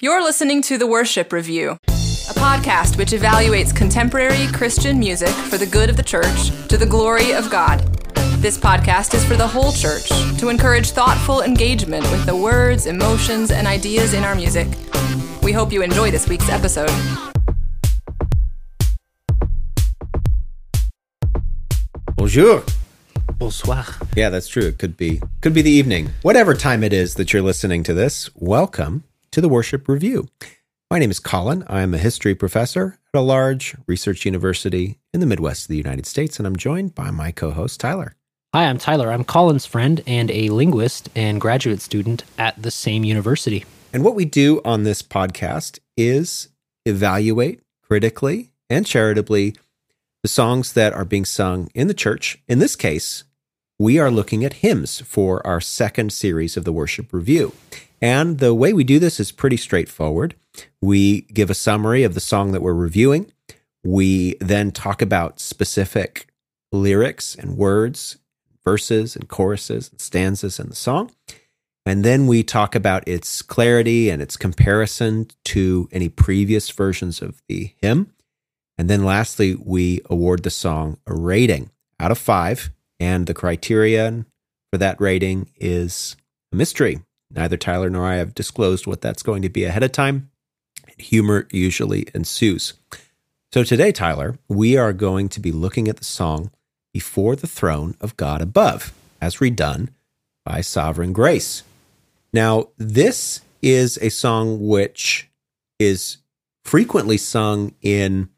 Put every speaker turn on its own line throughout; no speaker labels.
You're listening to The Worship Review, a podcast which evaluates contemporary Christian music for the good of the church to the glory of God. This podcast is for the whole church to encourage thoughtful engagement with the words, emotions, and ideas in our music. We hope you enjoy this week's episode.
Bonjour.
Bonsoir.
Yeah, that's true. It could be could be the evening. Whatever time it is that you're listening to this, welcome to the Worship Review. My name is Colin. I'm a history professor at a large research university in the Midwest of the United States, and I'm joined by my co-host Tyler.
Hi, I'm Tyler. I'm Colin's friend and a linguist and graduate student at the same university.
And what we do on this podcast is evaluate critically and charitably the songs that are being sung in the church. In this case, we are looking at hymns for our second series of the Worship Review. And the way we do this is pretty straightforward. We give a summary of the song that we're reviewing. We then talk about specific lyrics and words, verses and choruses and stanzas in the song. And then we talk about its clarity and its comparison to any previous versions of the hymn. And then lastly, we award the song a rating out of five. And the criterion for that rating is a mystery. Neither Tyler nor I have disclosed what that's going to be ahead of time. Humor usually ensues. So today, Tyler, we are going to be looking at the song Before the Throne of God Above, as redone by Sovereign Grace. Now, this is a song which is frequently sung in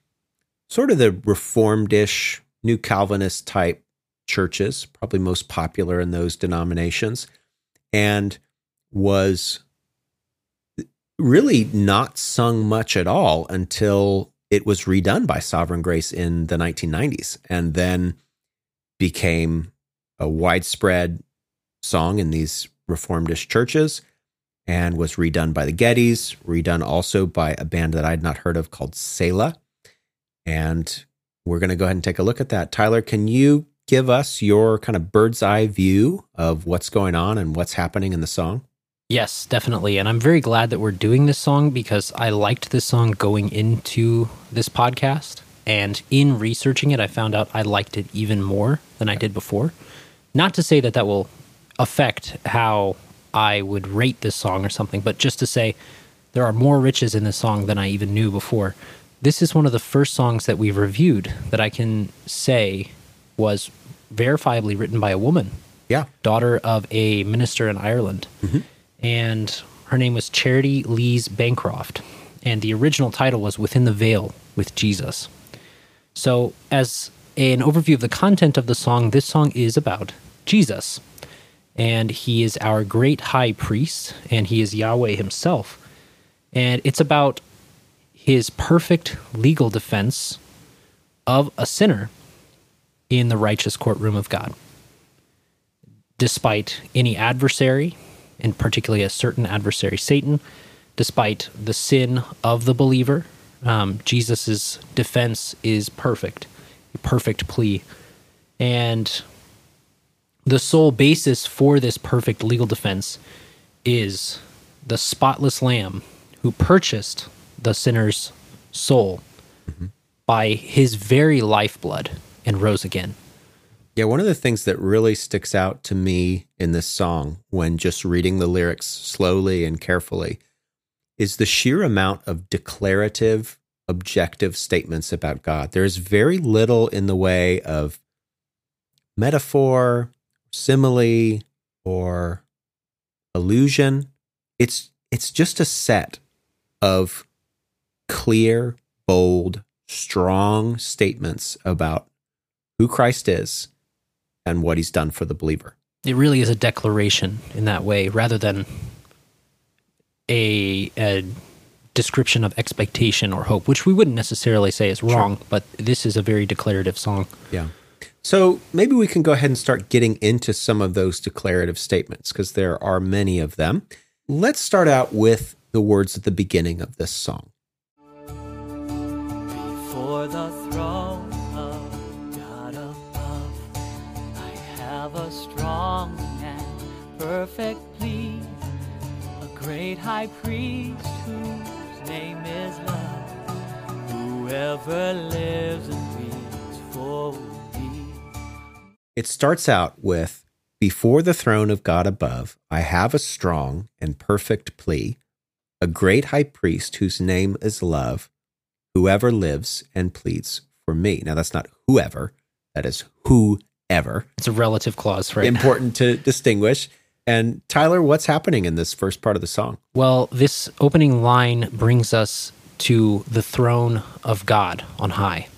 sort of the reformed-ish, new Calvinist type churches, probably most popular in those denominations, and was really not sung much at all until it was redone by Sovereign Grace in the 1990s and then became a widespread song in these reformedish churches and was redone by the Gettys, redone also by a band that I'd not heard of called Selah. And we're going to go ahead and take a look at that. Tyler, can you give us your kind of bird's eye view of what's going on and what's happening in the song?
Yes, definitely. And I'm very glad that we're doing this song because I liked this song going into this podcast. And in researching it, I found out I liked it even more than I did before. Not to say that that will affect how I would rate this song or something, but just to say there are more riches in this song than I even knew before. This is one of the first songs that we've reviewed that I can say was verifiably written by a woman.
Yeah.
Daughter of a minister in Ireland. Mm-hmm. And her name was Charitie Lees Bancroft. And the original title was Within the Veil with Jesus. So, as an overview of the content of the song, this song is about Jesus. And he is our great high priest, and he is Yahweh himself. And it's about his perfect legal defense of a sinner in the righteous courtroom of God. Despite any adversary, and particularly a certain adversary, Satan, despite the sin of the believer, um, Jesus' defense is perfect, a perfect plea. And the sole basis for this perfect legal defense is the spotless lamb who purchased the sinner's soul mm-hmm. by his very lifeblood and rose again.
Yeah, one of the things that really sticks out to me in this song when just reading the lyrics slowly and carefully is the sheer amount of declarative, objective statements about God. There's very little in the way of metaphor, simile, or allusion. It's it's just a set of clear, bold, strong statements about who Christ is and what he's done for the believer.
It really is a declaration in that way rather than a, a description of expectation or hope, which we wouldn't necessarily say is wrong, sure. but this is a very declarative song.
Yeah. So maybe we can go ahead and start getting into some of those declarative statements because there are many of them. Let's start out with the words at the beginning of this song. Before the throne Have a strong and perfect plea, a
great high priest whose name is love, whoever lives and breathes for me.
It starts out with Before the throne of God above, I have a strong and perfect plea, a great high priest whose name is love, whoever lives and pleads for me. Now, that's not whoever, that is whoever.
It's a relative clause, right?
Important to distinguish. And Tyler, what's happening in this first part of the song?
Well, this opening line brings us to the throne of God on high.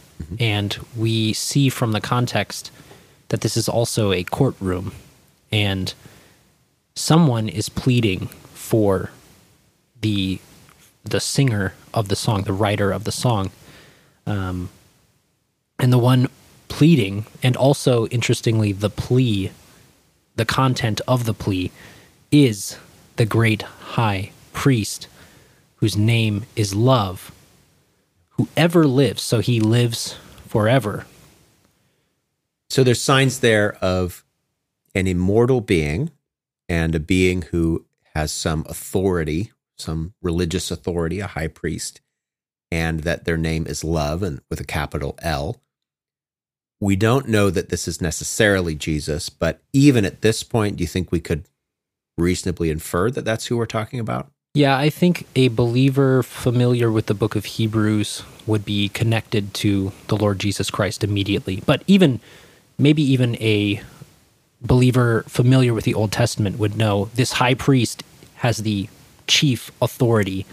And we see from the context that this is also a courtroom. And someone is pleading for the the singer of the song, the writer of the song. Um, and the one pleading, and also interestingly, the plea the content of the plea is the great high priest whose name is love whoever lives so he lives forever
So there's signs there of an immortal being and a being who has some authority, some religious authority, a high priest, and that their name is love and with a capital L. We don't know that this is necessarily Jesus, but even at this point, do you think we could reasonably infer that that's who we're talking about?
yeah i think a believer familiar with the book of hebrews would be connected to the lord jesus christ immediately but even maybe even a believer familiar with the old testament would know this high priest has the chief authority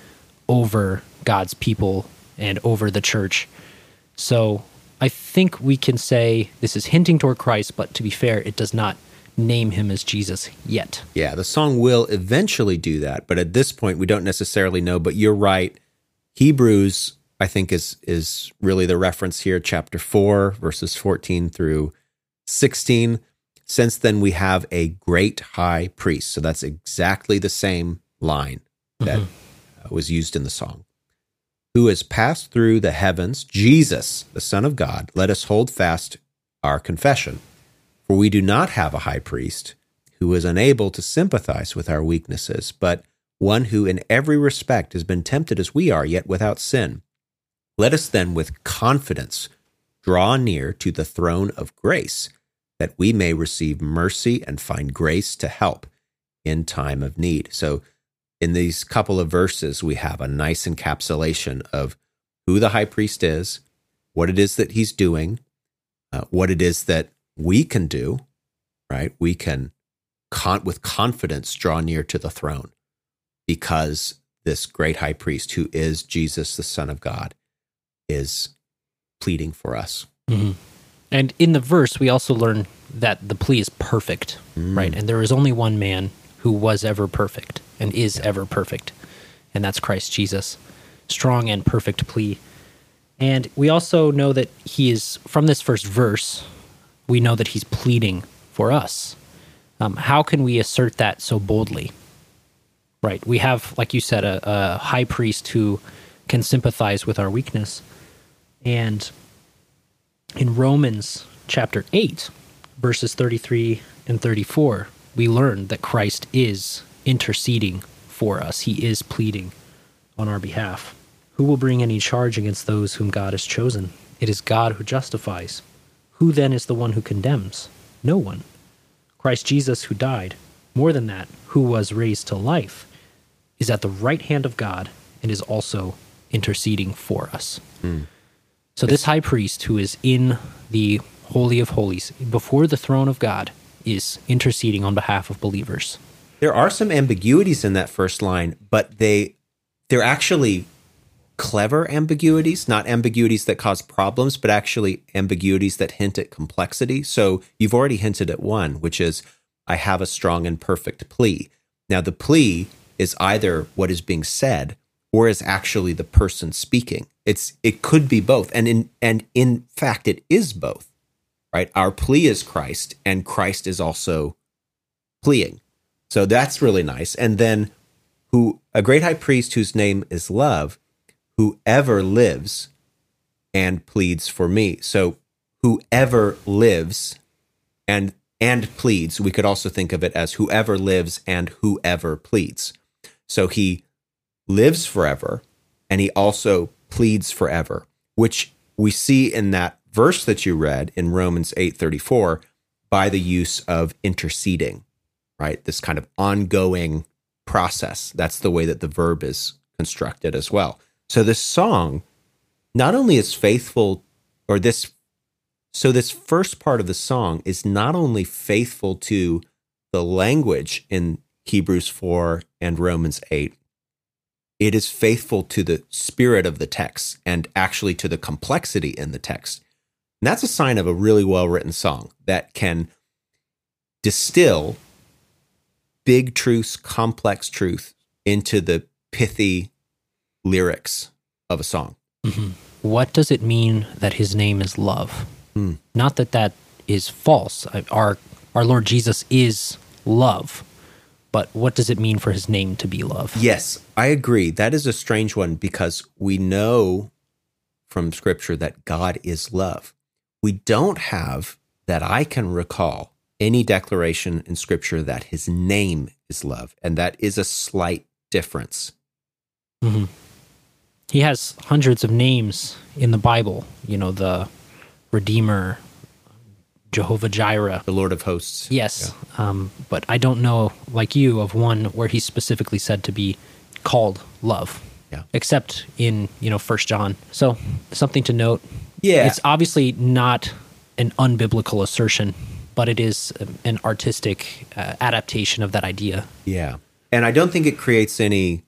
over god's people and over the church So I think we can say this is hinting toward Christ, but to be fair, it does not name him as Jesus yet.
Yeah, the song will eventually do that, but at this point we don't necessarily know, but you're right. Hebrews I think is is really the reference here chapter 4 verses 14 through 16. Since then we have a great high priest. So that's exactly the same line that uh, was used in the song. Who has passed through the heavens, Jesus, the Son of God, let us hold fast our confession. For we do not have a high priest who is unable to sympathize with our weaknesses, but one who in every respect has been tempted as we are, yet without sin. Let us then with confidence draw near to the throne of grace, that we may receive mercy and find grace to help in time of need. So, in these couple of verses, we have a nice encapsulation of who the high priest is, what it is that he's doing, uh, what it is that we can do, right? We can, con- with confidence, draw near to the throne because this great high priest, who is Jesus, the Son of God, is pleading for us.
And in the verse, we also learn that the plea is perfect, right? And there is only one man who was ever perfect and is ever perfect, and that's Christ Jesus. Strong and perfect plea. And we also know that he is, from this first verse, we know that he's pleading for us. Um, how can we assert that so boldly? Right. We have, like you said, a, a high priest who can sympathize with our weakness. And in Romans chapter 8, verses 33 and 34, we learn that Christ is interceding for us. He is pleading on our behalf. Who will bring any charge against those whom God has chosen? It is God who justifies. Who then is the one who condemns? No one. Christ Jesus, who died, more than that, who was raised to life, is at the right hand of God and is also interceding for us. Hmm. So, this high priest who is in the Holy of Holies before the throne of God is interceding on behalf of believers.
There are some ambiguities in that first line, but they they're actually clever ambiguities, not ambiguities that cause problems, but actually ambiguities that hint at complexity. So you've already hinted at one, which is I have a strong and perfect plea. Now the plea is either what is being said or is actually the person speaking. It's it could be both. And in and in fact it is both. Right? Our plea is Christ and Christ is also pleading. So that's really nice. And then who a great high priest whose name is love, whoever lives and pleads for me. So whoever lives and and pleads, we could also think of it as whoever lives and whoever pleads. So he lives forever and he also pleads forever, which we see in that verse that you read in Romans 8:34 by the use of interceding, right? This kind of ongoing process. That's the way that the verb is constructed as well. So this song not only is faithful or this so this first part of the song is not only faithful to the language in Hebrews 4 and Romans 8, it is faithful to the spirit of the text and actually to the complexity in the text. And that's a sign of a really well written song that can distill big truths, complex truth into the pithy lyrics of a song.
Mm-hmm. What does it mean that his name is love?
Hmm.
Not that that is false. Our our Lord Jesus is love. But what does it mean for his name to be love?
Yes, I agree. That is a strange one because we know from scripture that God is love. We don't have that I can recall any declaration in scripture that his name is love. And that is a slight difference.
Mm-hmm. He has hundreds of names in the Bible, you know, the Redeemer, Jehovah Jireh,
the Lord of hosts.
Yes. Yeah. Um, but I don't know, like you, of one where he's specifically said to be called love.
Yeah.
Except in, you know, First John. So something to note.
Yeah.
It's obviously not an unbiblical assertion, but it is an artistic uh, adaptation of that idea.
Yeah. And I don't think it creates any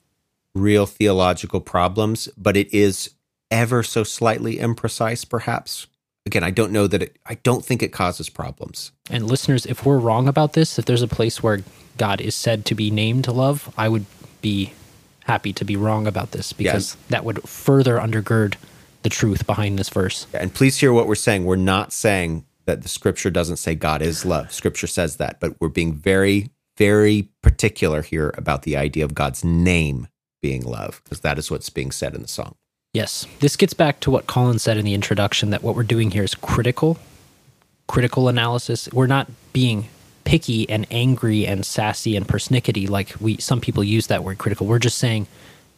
real theological problems, but it is ever so slightly imprecise, perhaps again, I don't know that it, I don't think it causes problems.
And listeners, if we're wrong about this, if there's a place where God is said to be named love, I would be happy to be wrong about this because yeah. that would further undergird the truth behind this verse.
And please hear what we're saying. We're not saying that the scripture doesn't say God is love. Scripture says that, but we're being very, very particular here about the idea of God's name being love, because that is what's being said in the song.
Yes. This gets back to what Colin said in the introduction that what we're doing here is critical, critical analysis. We're not being picky and angry and sassy and persnickety like we some people use that word critical. We're just saying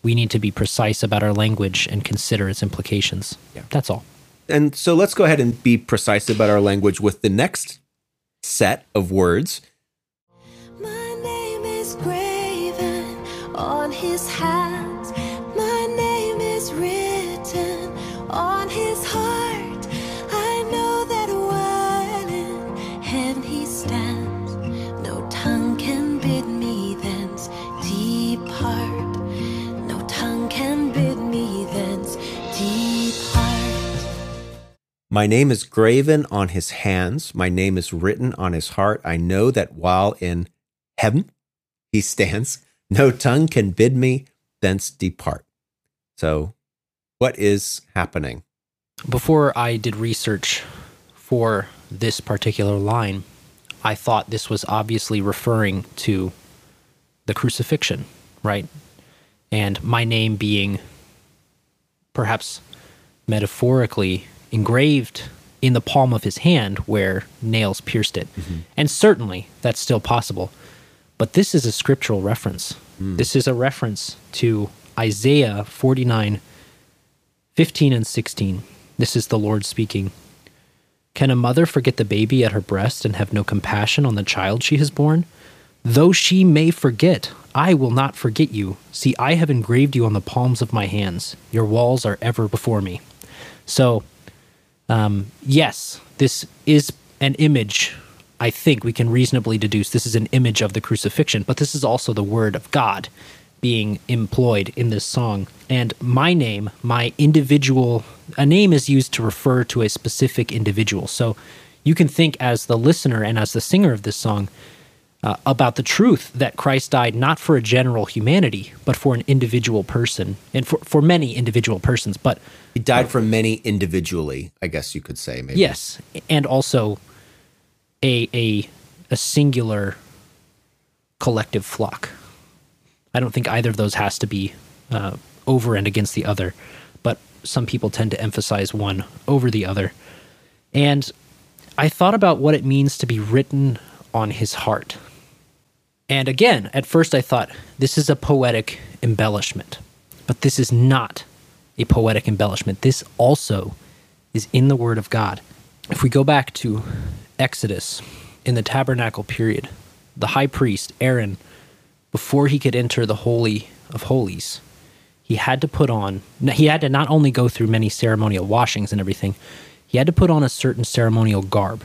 we need to be precise about our language and consider its implications. Yeah. That's all.
And so let's go ahead and be precise about our language with the next set of words.
My name is graven on his hands. My name is
graven on his hands. My name is written on his heart. I know that while in heaven he stands, no tongue can bid me thence depart. So what is happening?
Before I did research for this particular line, I thought this was obviously referring to the crucifixion, right? And my name being perhaps metaphorically engraved in the palm of his hand where nails pierced it. Mm-hmm. And certainly that's still possible. But this is a scriptural reference. Mm. This is a reference to Isaiah 49 15 and 16. This is the Lord speaking. Can a mother forget the baby at her breast and have no compassion on the child she has borne? Though she may forget, I will not forget you. See, I have engraved you on the palms of my hands. Your walls are ever before me. So, um, yes, this is an image. I think we can reasonably deduce this is an image of the crucifixion, but this is also the word of God being employed in this song. And my name, my individual, a name is used to refer to a specific individual. So you can think as the listener and as the singer of this song uh, about the truth that Christ died not for a general humanity, but for an individual person and for, for many individual persons. But
he died for many individually, I guess you could say, maybe.
Yes. And also a, a, a singular collective flock. I don't think either of those has to be uh, over and against the other, but some people tend to emphasize one over the other. And I thought about what it means to be written on his heart. And again, at first I thought this is a poetic embellishment, but this is not a poetic embellishment. This also is in the Word of God. If we go back to Exodus in the tabernacle period, the high priest, Aaron, before he could enter the Holy of Holies, he had to put on, he had to not only go through many ceremonial washings and everything, he had to put on a certain ceremonial garb.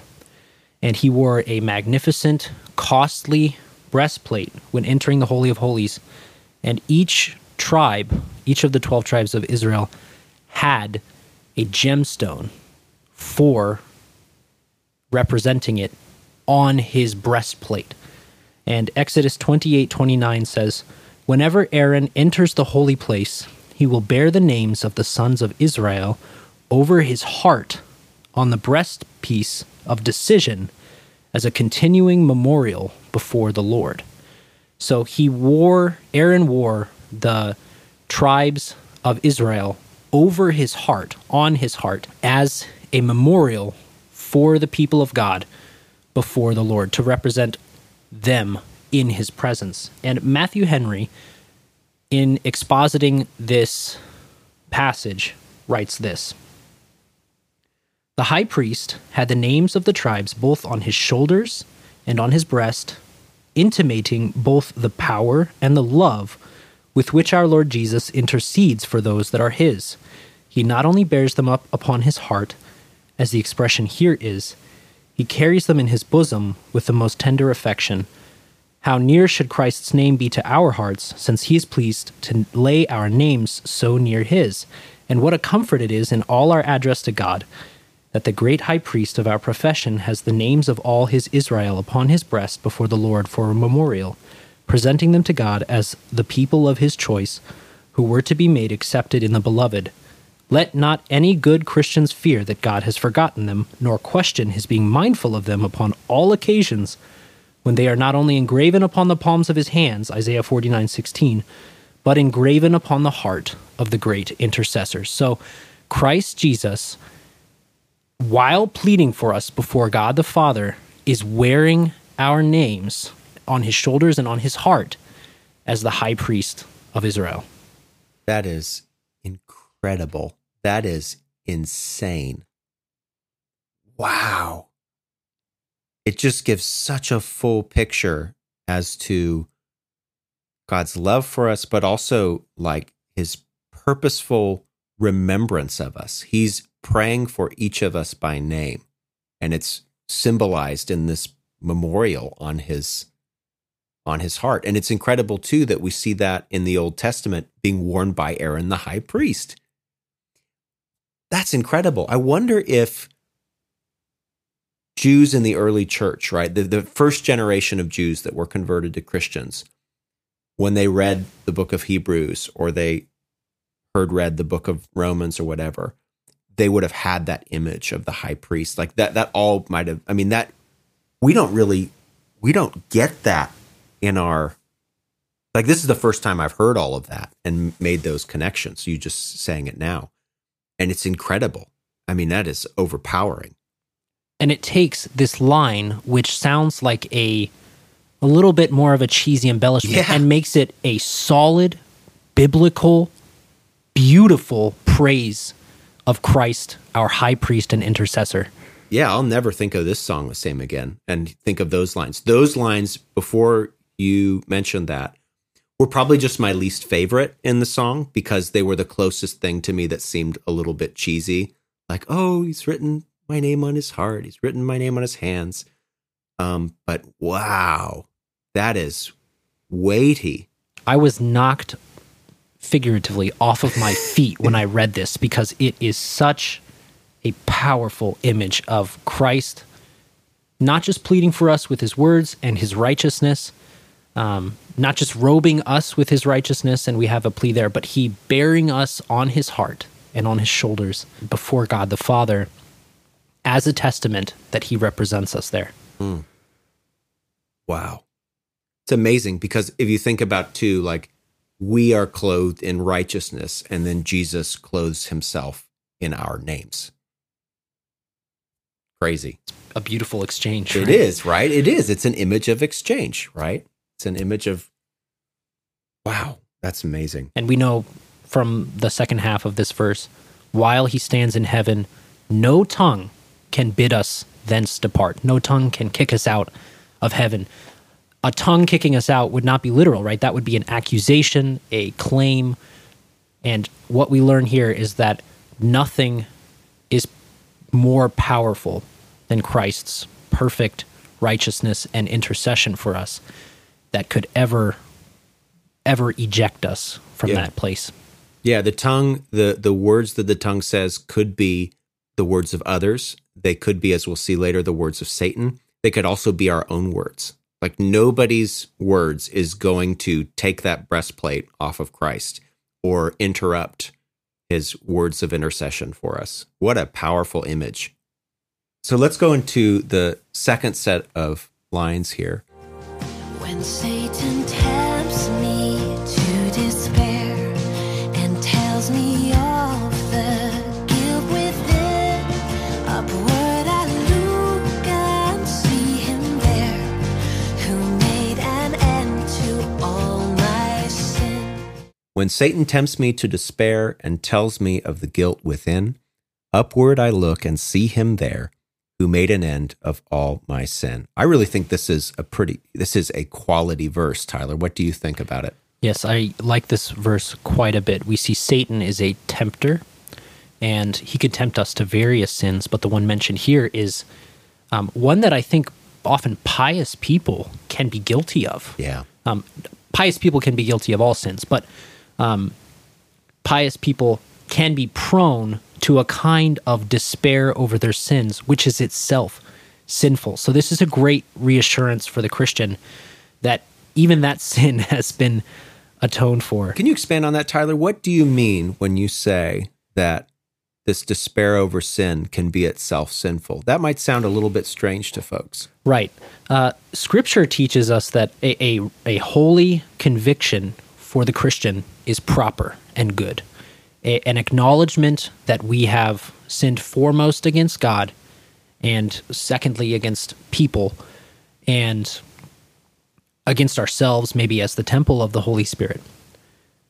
And he wore a magnificent, costly breastplate when entering the Holy of Holies. And each tribe, each of the 12 tribes of Israel, had a gemstone for representing it on his breastplate. And Exodus 28 29 says, Whenever Aaron enters the holy place, he will bear the names of the sons of Israel over his heart on the breastpiece of decision as a continuing memorial before the Lord. So he wore, Aaron wore the tribes of Israel over his heart, on his heart, as a memorial for the people of God before the Lord to represent them in his presence. And Matthew Henry, in expositing this passage, writes this The high priest had the names of the tribes both on his shoulders and on his breast, intimating both the power and the love with which our Lord Jesus intercedes for those that are his. He not only bears them up upon his heart, as the expression here is, he carries them in his bosom with the most tender affection. How near should Christ's name be to our hearts, since he is pleased to lay our names so near his? And what a comfort it is in all our address to God that the great high priest of our profession has the names of all his Israel upon his breast before the Lord for a memorial, presenting them to God as the people of his choice, who were to be made accepted in the beloved. Let not any good Christians fear that God has forgotten them, nor question his being mindful of them upon all occasions, when they are not only engraven upon the palms of his hands, Isaiah 49 16, but engraven upon the heart of the great intercessors. So, Christ Jesus while pleading for us before God the Father, is wearing our names on his shoulders and on his heart as the high priest of Israel.
That is incredible. That is insane. Wow. It just gives such a full picture as to God's love for us, but also like his purposeful remembrance of us. He's praying for each of us by name. And it's symbolized in this memorial on his on his heart. And it's incredible too that we see that in the Old Testament being worn by Aaron the high priest. That's incredible. I wonder if Jews in the early church, right? The, the first generation of Jews that were converted to Christians, when they read the book of Hebrews or they heard read the book of Romans or whatever, they would have had that image of the high priest. Like that that all might have I mean that we don't really we don't get that in our like this is the first time I've heard all of that and made those connections. You just saying it now. And it's incredible. I mean, that is overpowering.
And it takes this line, which sounds like a a little bit more of a cheesy embellishment,
Yeah.
and makes it a solid, biblical, beautiful praise of Christ, our high priest and intercessor.
Yeah, I'll never think of this song the same again and think of those lines. Those lines before you mentioned that were probably just my least favorite in the song because they were the closest thing to me that seemed a little bit cheesy. Like, oh, he's written my name on his heart, he's written my name on his hands. Um, but wow, that is weighty.
I was knocked figuratively off of my feet when I read this because it is such a powerful image of Christ, not just pleading for us with his words and his righteousness, um, not just robing us with his righteousness, and we have a plea there, but he bearing us on his heart and on his shoulders before God the Father as a testament that he represents us there.
Wow. It's amazing because if you think about too, like we are clothed in righteousness, and then Jesus clothes himself in our names. Crazy.
A beautiful exchange.
It
right?
is, right? It is. It's an image of exchange, right? It's an image of, wow, that's amazing.
And we know from the second half of this verse, while he stands in heaven, no tongue can bid us thence depart. No tongue can kick us out of heaven. A tongue kicking us out would not be literal, right? That would be an accusation, a claim. And what we learn here is that nothing is more powerful than Christ's perfect righteousness and intercession for us that could ever ever eject us from
Yeah.
that place.
Yeah, the tongue, the the words that the tongue says could be the words of others. They could be, as we'll see later, the words of Satan. They could also be our own words. Like nobody's words is going to take that breastplate off of Christ or interrupt his words of intercession for us. What a powerful image. So let's go into the second set of lines here.
When Satan tempts
When Satan tempts me to despair and tells me of the guilt within, upward I look and see him there who made an end of all my sin. I really think this is a pretty this is a quality verse, Tyler. What do you think about it?
Yes, I like this verse quite a bit. We see Satan is a tempter, and he could tempt us to various sins, but the one mentioned here is um, one that I think often pious people can be guilty of.
Yeah.
Um, pious people can be guilty of all sins, but um, pious people can be prone to a kind of despair over their sins, which is itself sinful. So, this is a great reassurance for the Christian that even that sin has been atoned for.
Can you expand on that, Tyler? What do you mean when you say that this despair over sin can be itself sinful? That might sound a little bit strange to folks.
Right. Uh, scripture teaches us that a, a, a holy conviction for the Christian is proper and good. A, an acknowledgement that we have sinned foremost against God and secondly against people and against ourselves, maybe as the temple of the Holy Spirit.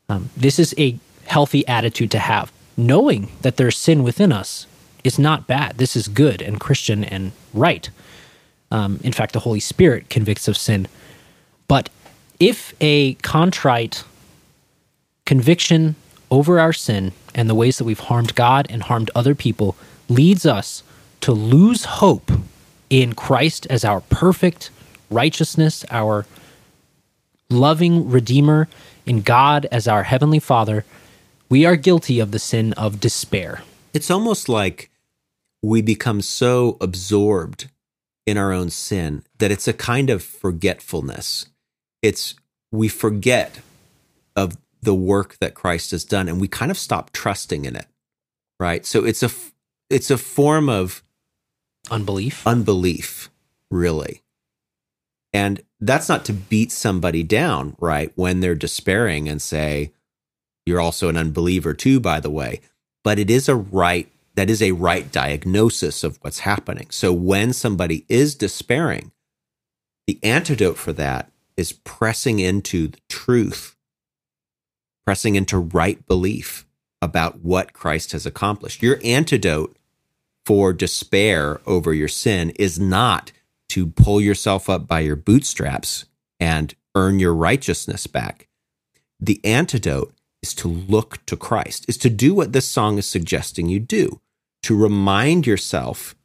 Um, this is a healthy attitude to have. Knowing that there's sin within us is not bad. This is good and Christian and right. Um, in fact, the Holy Spirit convicts of sin. But if a contrite conviction over our sin and the ways that we've harmed God and harmed other people leads us to lose hope in Christ as our perfect righteousness, our loving Redeemer, in God as our Heavenly Father, we are guilty of the sin of despair.
It's almost like we become so absorbed in our own sin that it's a kind of forgetfulness. It's we forget of the work that Christ has done and we kind of stop trusting in it. Right? So it's a it's a form of
Unbelief.
unbelief, really. And that's not to beat somebody down, right? When they're despairing and say, you're also an unbeliever too, by the way. But it is a right, that is a right diagnosis of what's happening. So when somebody is despairing, the antidote for that is pressing into the truth, pressing into right belief about what Christ has accomplished. Your antidote for despair over your sin is not to pull yourself up by your bootstraps and earn your righteousness back. The antidote is to look to Christ, is to do what this song is suggesting you do, to remind yourself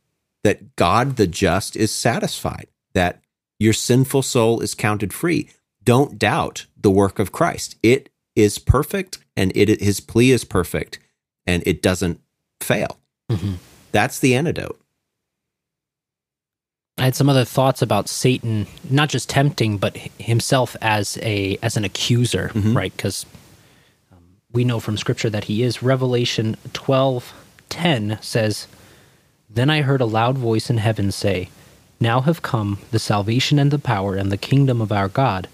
that God the just is satisfied, that your sinful soul is counted free. Don't doubt the work of Christ. It is perfect and it his plea is perfect and it doesn't fail. That's the antidote.
I had some other thoughts about Satan, not just tempting, but himself as a as an accuser, right? Because um, we know from Scripture that he is. Revelation twelve ten says, "Then I heard a loud voice in heaven say, Now have come the salvation and the power and the kingdom of our God,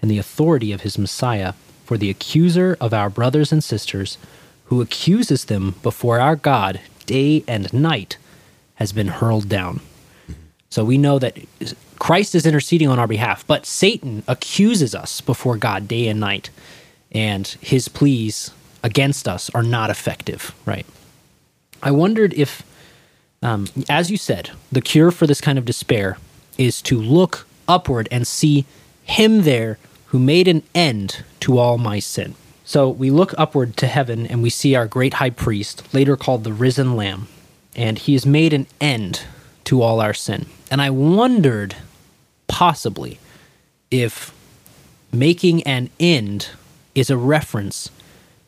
and the authority of his Messiah. For the accuser of our brothers and sisters, who accuses them before our God day and night, has been hurled down." So we know that Christ is interceding on our behalf, but Satan accuses us before God day and night, and his pleas against us are not effective, right? I wondered if, um, as you said, the cure for this kind of despair is to look upward and see him there who made an end to all my sin. So we look upward to heaven and we see our great high priest, later called the risen lamb, and he has made an end to all our sin. And I wondered possibly if making an end is a reference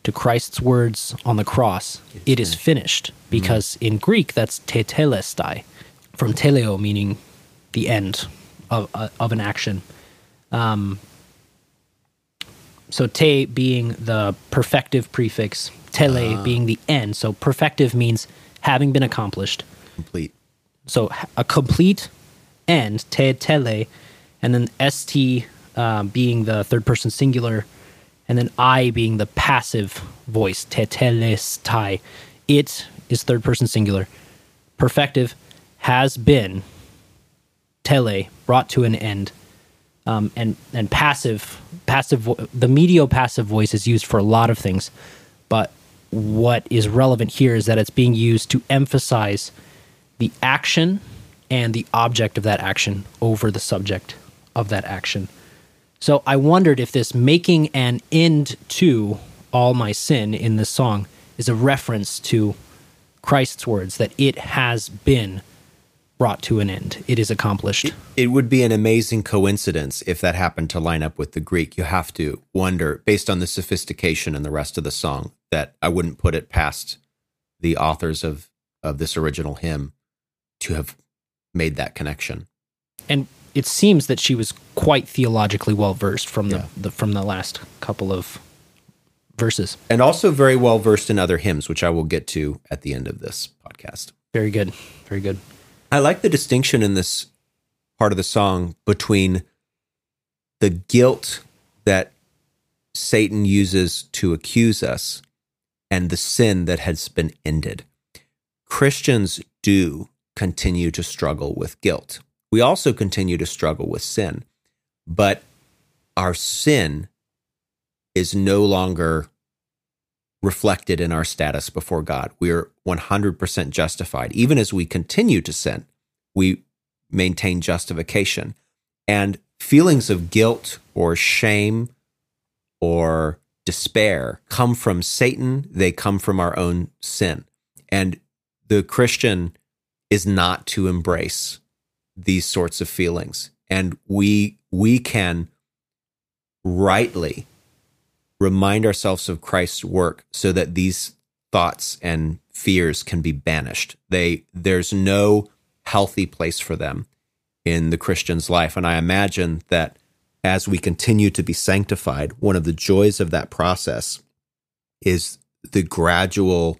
to Christ's words on the cross, it is finished, because in Greek that's tetelestai, from teleo meaning the end of, uh, of an action. Um, so te being the perfective prefix, tele being the end. So perfective means having been accomplished.
Complete.
So a complete end, te tele, and then st uh, being the third person singular, and then I being the passive voice, te telestai. It is third person singular. Perfective has been tele brought to an end. Um, and and passive passive the medio passive voice is used for a lot of things, but what is relevant here is that it's being used to emphasize the action and the object of that action over the subject of that action. So I wondered if this making an end to all my sin in this song is a reference to Christ's words that it has been brought to an end. It is accomplished.
It would be an amazing coincidence if that happened to line up with the Greek. You have to wonder, based on the sophistication and the rest of the song, that I wouldn't put it past the authors of, of this original hymn to have made that connection.
and it seems that she was quite theologically well versed from the,
Yeah.
the from the last couple of verses.
And also very well versed in other hymns, which I will get to at the end of this podcast.
Very good. Very good.
I like the distinction in this part of the song between the guilt that Satan uses to accuse us and the sin that has been ended. Christians do continue to struggle with guilt. We also continue to struggle with sin, but our sin is no longer reflected in our status before God. We're 100% justified. Even as we continue to sin, we maintain justification. And feelings of guilt or shame or despair come from Satan, they come from our own sin. And the Christian is not to embrace these sorts of feelings. And we we can rightly remind ourselves of Christ's work so that these thoughts and fears can be banished. They there's no healthy place for them in the Christian's life. And I imagine that as we continue to be sanctified, one of the joys of that process is the gradual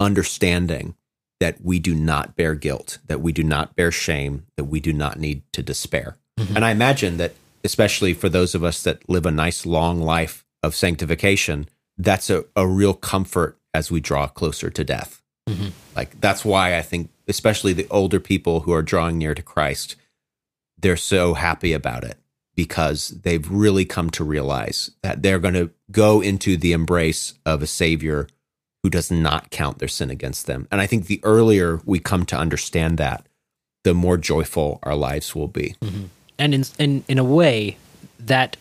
understanding that we do not bear guilt, that we do not bear shame, that we do not need to despair. Mm-hmm. And I imagine that, especially for those of us that live a nice long life of sanctification, that's a, a real comfort as we draw closer to death. Mm-hmm. Like, that's why I think, especially the older people who are drawing near to Christ, they're so happy about it because they've really come to realize that they're going to go into the embrace of a savior who does not count their sin against them. And I think the earlier we come to understand that, the more joyful our lives will be. Mm-hmm.
and in, in in a way that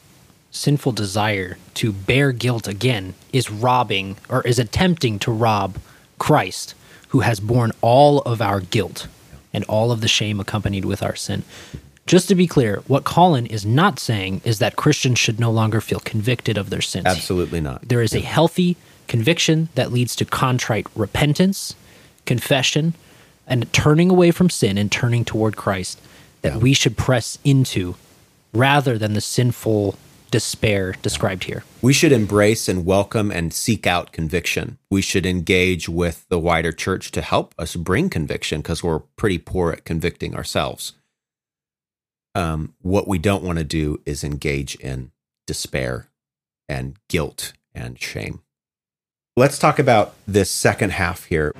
sinful desire to bear guilt again is robbing or is attempting to rob Christ who has borne all of our guilt and all of the shame accompanied with our sin just to be clear what Colin is not saying is that Christians should no longer feel convicted of their sins
Absolutely not.
there is a healthy conviction that leads to contrite repentance, confession, and turning away from sin and turning toward Christ that
Yeah.
we should press into rather than the sinful despair described here.
We should embrace and welcome and seek out conviction. We should engage with the wider church to help us bring conviction because we're pretty poor at convicting ourselves. Um, what we don't want to do is engage in despair and guilt and shame. Let's talk about this second half here.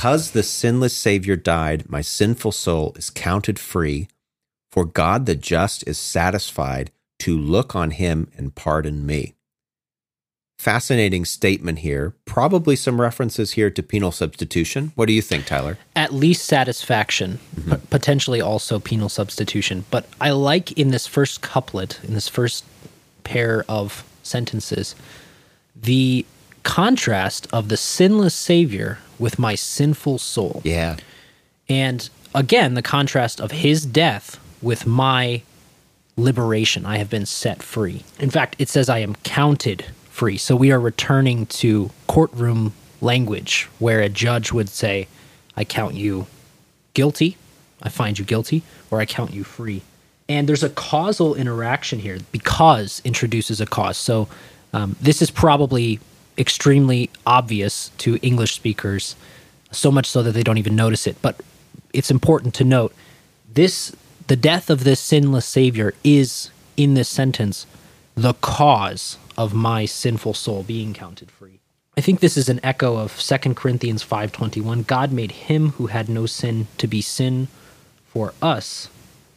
Because the sinless Savior died, my sinful soul is counted free. For God the just is satisfied to look on him and pardon me. Fascinating statement here. Probably some references here to penal substitution. What do you think, Tyler?
At least satisfaction, mm-hmm. p- potentially also penal substitution. But I like in this first couplet, in this first pair of sentences, the contrast of the sinless Savior with my sinful soul.
Yeah.
And again, the contrast of his death with my liberation. I have been set free. In fact, it says I am counted free. So we are returning to courtroom language where a judge would say, I count you guilty, I find you guilty, or I count you free. And there's a causal interaction here because introduces a cause. So um, this is probably extremely obvious to English speakers, so much so that they don't even notice it. But it's important to note this the death of this sinless savior is in this sentence the cause of my sinful soul being counted free. I think this is an echo of 2 corinthians 5.21 god made him who had no sin to be sin for us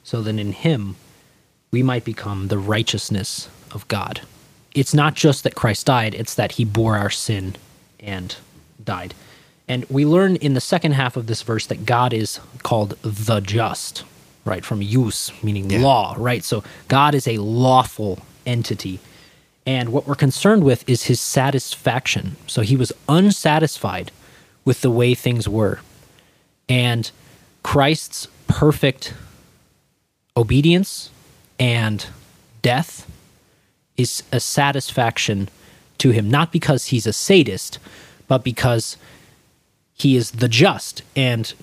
so that in him we might become the righteousness of god it's not just that christ died it's that he bore our sin and died and we learn in the second half of this verse that God is called the just, right? From ius, meaning law, right? So God is a lawful entity. And what we're concerned with is his satisfaction. So he was unsatisfied with the way things were. And Christ's perfect obedience and death is a satisfaction to him, not because he's a sadist, but because he is the just and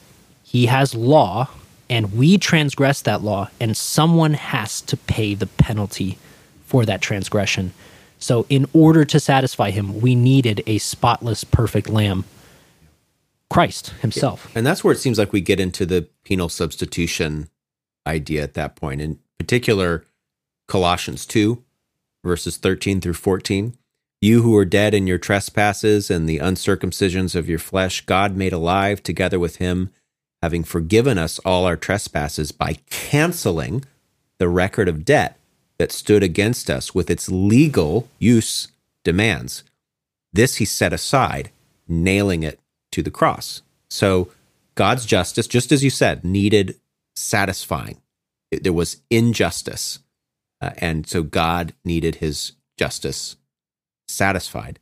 he has law and we transgress that law and someone has to pay the penalty for that transgression so in order to satisfy him we needed a spotless perfect lamb christ himself
And that's where it seems like we get into the penal substitution idea at that point. In particular, Colossians 2, verses 13 through 14. You who were dead in your trespasses and the uncircumcisions of your flesh, God made alive together with him, having forgiven us all our trespasses by canceling the record of debt that stood against us with its legal use demands. This he set aside, nailing it to the cross. So God's justice, just as you said, needed satisfying. There was injustice. Uh, and so God needed his justice satisfied.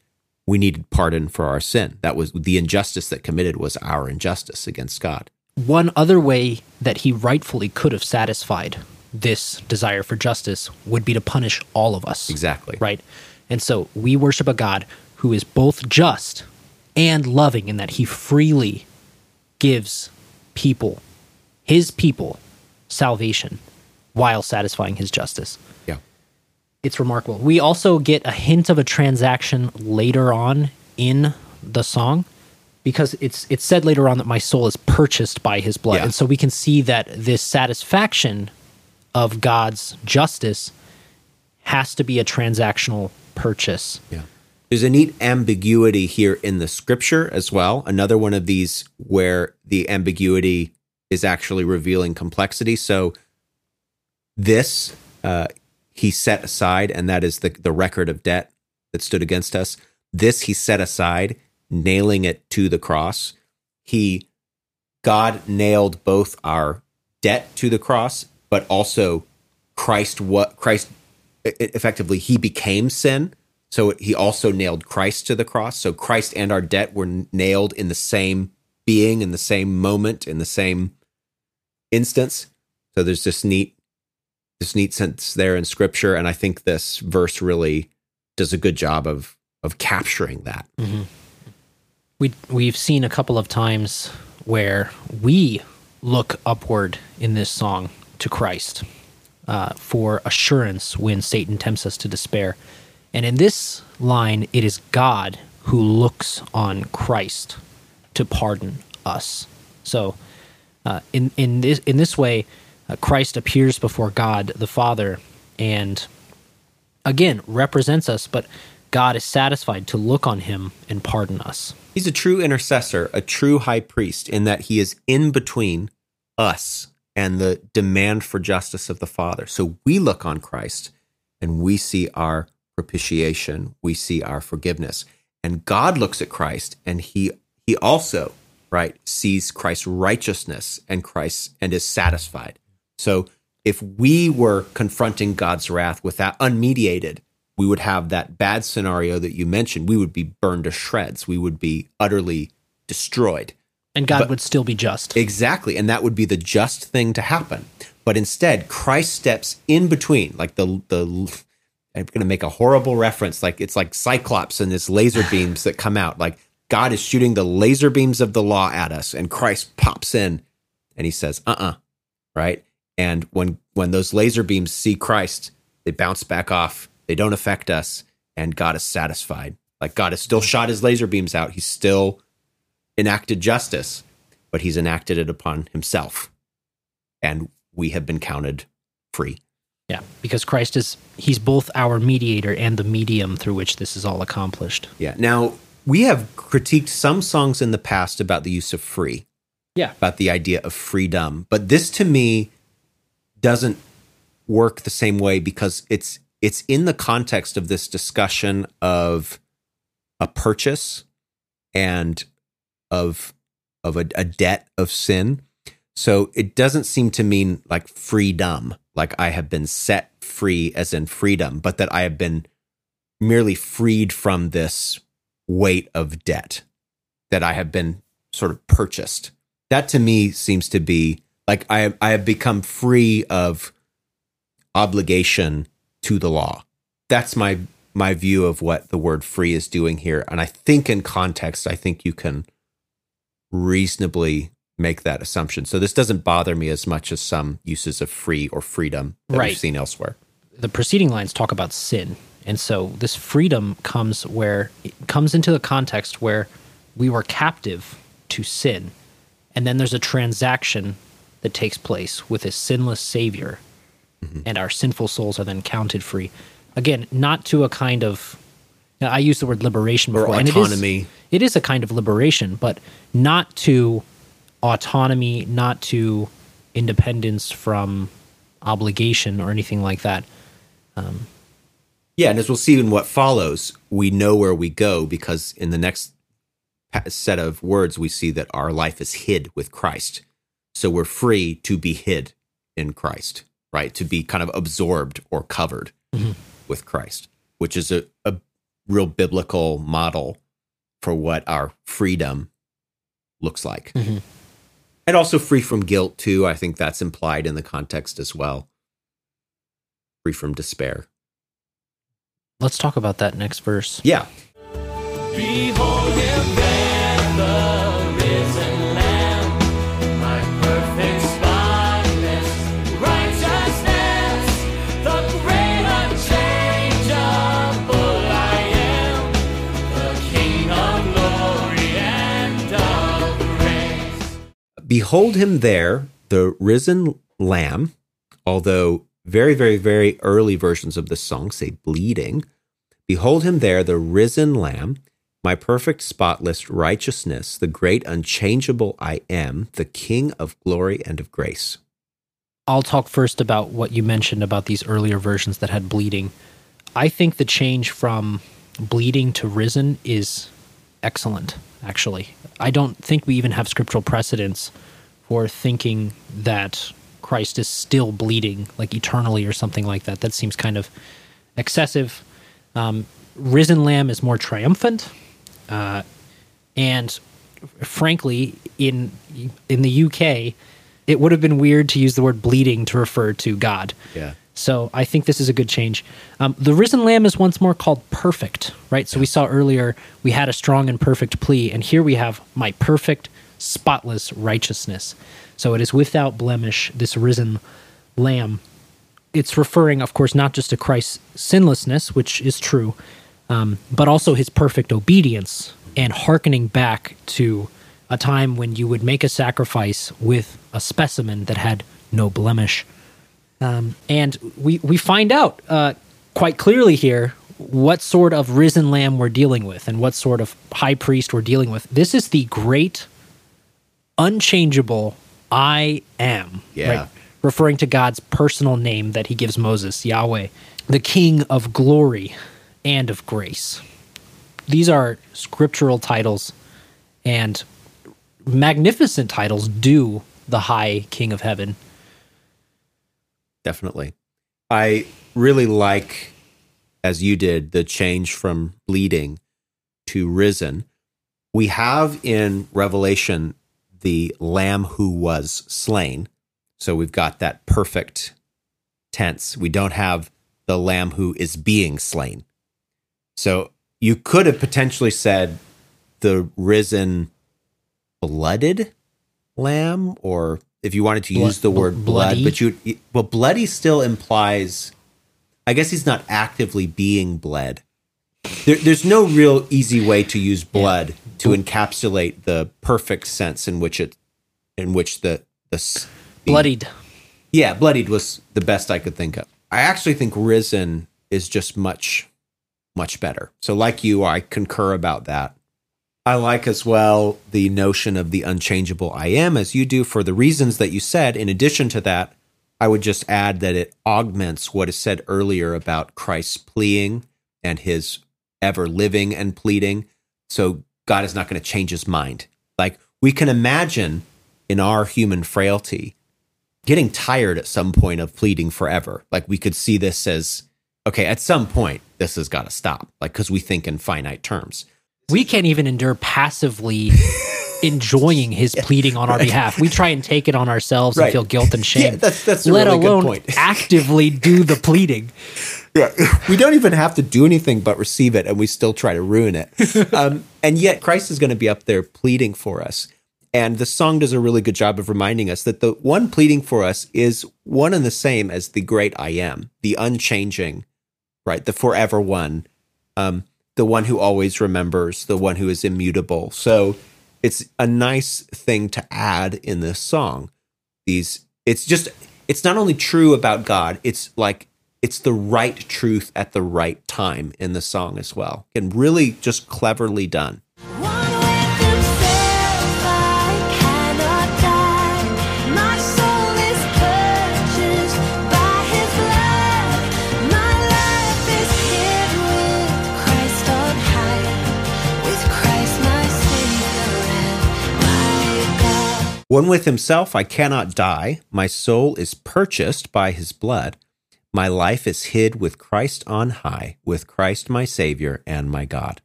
We needed pardon for our sin. That was the injustice that committed was our injustice against God.
one other way that he rightfully could have satisfied this desire for justice would be to punish all of us
Exactly.
right? And so we worship a God who is both just and loving in that he freely gives people, his people, salvation while satisfying his justice. It's remarkable. We also get a hint of a transaction later on in the song because it's it's said later on that my soul is purchased by his blood.
Yeah.
And so we can see that this satisfaction of God's justice has to be a transactional purchase.
Yeah. There's a neat ambiguity here in the scripture as well. Another one of these where the ambiguity is actually revealing complexity. So this uh, he set aside, and that is the the record of debt that stood against us. This he set aside, nailing it to the cross. He God nailed both our debt to the cross, but also Christ what Christ effectively he became sin. So he also nailed Christ to the cross. So Christ and our debt were nailed in the same being, in the same moment, in the same instance. So there's this neat, this neat sense there in Scripture, and I think this verse really does a good job of of capturing that.
We we've seen a couple of times where we look upward in this song to Christ uh, for assurance when Satan tempts us to despair, and in this line, it is God who looks on Christ to pardon us. So, uh, in in this in this way, uh, Christ appears before God the Father and again represents us but God is satisfied to look on him and pardon us.
He's a true intercessor, a true high priest, in that he is in between us and the demand for justice of the Father. So we look on Christ and we see our propitiation, we see our forgiveness. And God looks at Christ and he he also, right, sees Christ's righteousness and Christ and is satisfied. So if we were confronting God's wrath with that unmediated, we would have that bad scenario that you mentioned. We would be burned to shreds. We would be utterly destroyed.
And God
But-
would still be just.
Exactly. And that would be the just thing to happen. But instead, Christ steps in between, like the, the, I'm going to make a horrible reference. Like it's like Cyclops and his laser beams that come out. Like God is shooting the laser beams of the law at us, and Christ pops in and he says, uh uh right? And when, when those laser beams see Christ, they bounce back off. They don't affect us, and God is satisfied. Like God has still shot his laser beams out. He's still enacted justice, but he's enacted it upon himself. And we have been counted free.
Yeah, because Christ is he's both our mediator and the medium through which this is all accomplished.
Yeah. Now, we have critiqued some songs in the past about the use of free,
Yeah.
about the idea of freedom, but this to me doesn't work the same way because it's it's in the context of this discussion of a purchase and of of a, a debt of sin. So it doesn't seem to mean like freedom, like I have been set free as in freedom, but that I have been merely freed from this weight of debt that I have been sort of purchased. That to me seems to be like I I have become free of obligation to the law. That's my my view of what the word free is doing here. And I think in context, I think you can reasonably make that assumption. So this doesn't bother me as much as some uses of free or freedom that
Right.
we've seen elsewhere.
The preceding lines talk about sin. And so this freedom comes where it comes into the context where we were captive to sin. And then there's a transaction that takes place with a sinless savior. Mm-hmm. And our sinful souls are then counted free. Again, not to a kind of I used the word liberation
Or
before. and it is-
autonomy.
it is a kind of liberation, but not to autonomy, not to independence from obligation or anything like that.
Um, yeah, and as we'll see in what follows, we know where we go because in the next set of words, we see that our life is hid with Christ. So we're free to be hid in Christ, right? To be kind of absorbed or covered with Christ, which is a, a real biblical model for what our freedom looks like.
Mhm.
And also free from guilt, too. I think that's implied in the context as well. Free from despair.
Let's talk about that next verse.
Yeah.
Behold him
Behold him there, the risen lamb, although very, very, very early versions of this song say bleeding. Behold him there, the risen lamb, my perfect, spotless righteousness, the great, unchangeable I am, the King of glory and of grace.
I'll talk first about what you mentioned about these earlier versions that had bleeding. I think the change from bleeding to risen is excellent, actually. I don't think we even have scriptural precedence for thinking that Christ is still bleeding, like eternally or something like that. That seems kind of excessive. Um, risen Lamb is more triumphant. Uh, and frankly, in in the UK, it would have been weird to use the word bleeding to refer to God.
Yeah.
So I think this is a good change. Um, the risen lamb is once more called perfect, right? So we saw earlier we had a strong and perfect plea, and here we have my perfect, spotless righteousness. So it is without blemish, this risen lamb. It's referring, of course, not just to Christ's sinlessness, which is true, um, but also his perfect obedience and hearkening back to a time when you would make a sacrifice with a specimen that had no blemish. Um, and we, we find out uh, quite clearly here what sort of risen lamb we're dealing with and what sort of high priest we're dealing with. This is the great, unchangeable I am.
Yeah.
Referring to God's personal name that he gives Moses, Yahweh, the King of glory and of grace. These are scriptural titles and magnificent titles due the high King of heaven.
Definitely. I really like, as you did, the change from bleeding to risen. We have in Revelation the lamb who was slain. So we've got that perfect tense. We don't have the lamb who is being slain. So you could have potentially said the risen blooded lamb, or if you wanted to
Blood-
use the word blood, but you, well, bloody still implies, I guess he's not actively being bled. There, there's no real easy way to use blood to encapsulate the perfect sense in which it, in which the the, the
Bloodied.
yeah, bloodied was the best I could think of. I actually think risen is just much, much better. So, like you, I concur about that. I like as well the notion of the unchangeable I am, as you do, for the reasons that you said. In addition to that, I would just add that it augments what is said earlier about Christ's pleading and his ever living and pleading. So, God is not going to change his mind. Like we can imagine in our human frailty, getting tired at some point of pleading forever. Like we could see this as okay, at some point this has got to stop. Like cuz we think in finite terms.
We can't even endure passively enjoying his pleading on our behalf. We try and take it on ourselves
Right.
and feel guilt and shame.
Yeah, that's- that's a
let
really good
alone
point.
actively do the pleading.
Yeah. we don't even have to do anything but receive it and we still try to ruin it. Um, and yet Christ is going to be up there pleading for us. And the song does a really good job of reminding us that the one pleading for us is one and the same as the great I am, the unchanging, right? The forever one, um, the one who always remembers, the one who is immutable. So it's a nice thing to add in this song. These, it's just, it's not only true about God, it's like, it's the right truth at the right time in the song as well. And really just cleverly done.
One with himself, I cannot die. My soul is purchased by his blood. My life is hid with Christ on high, with Christ my Savior and my God.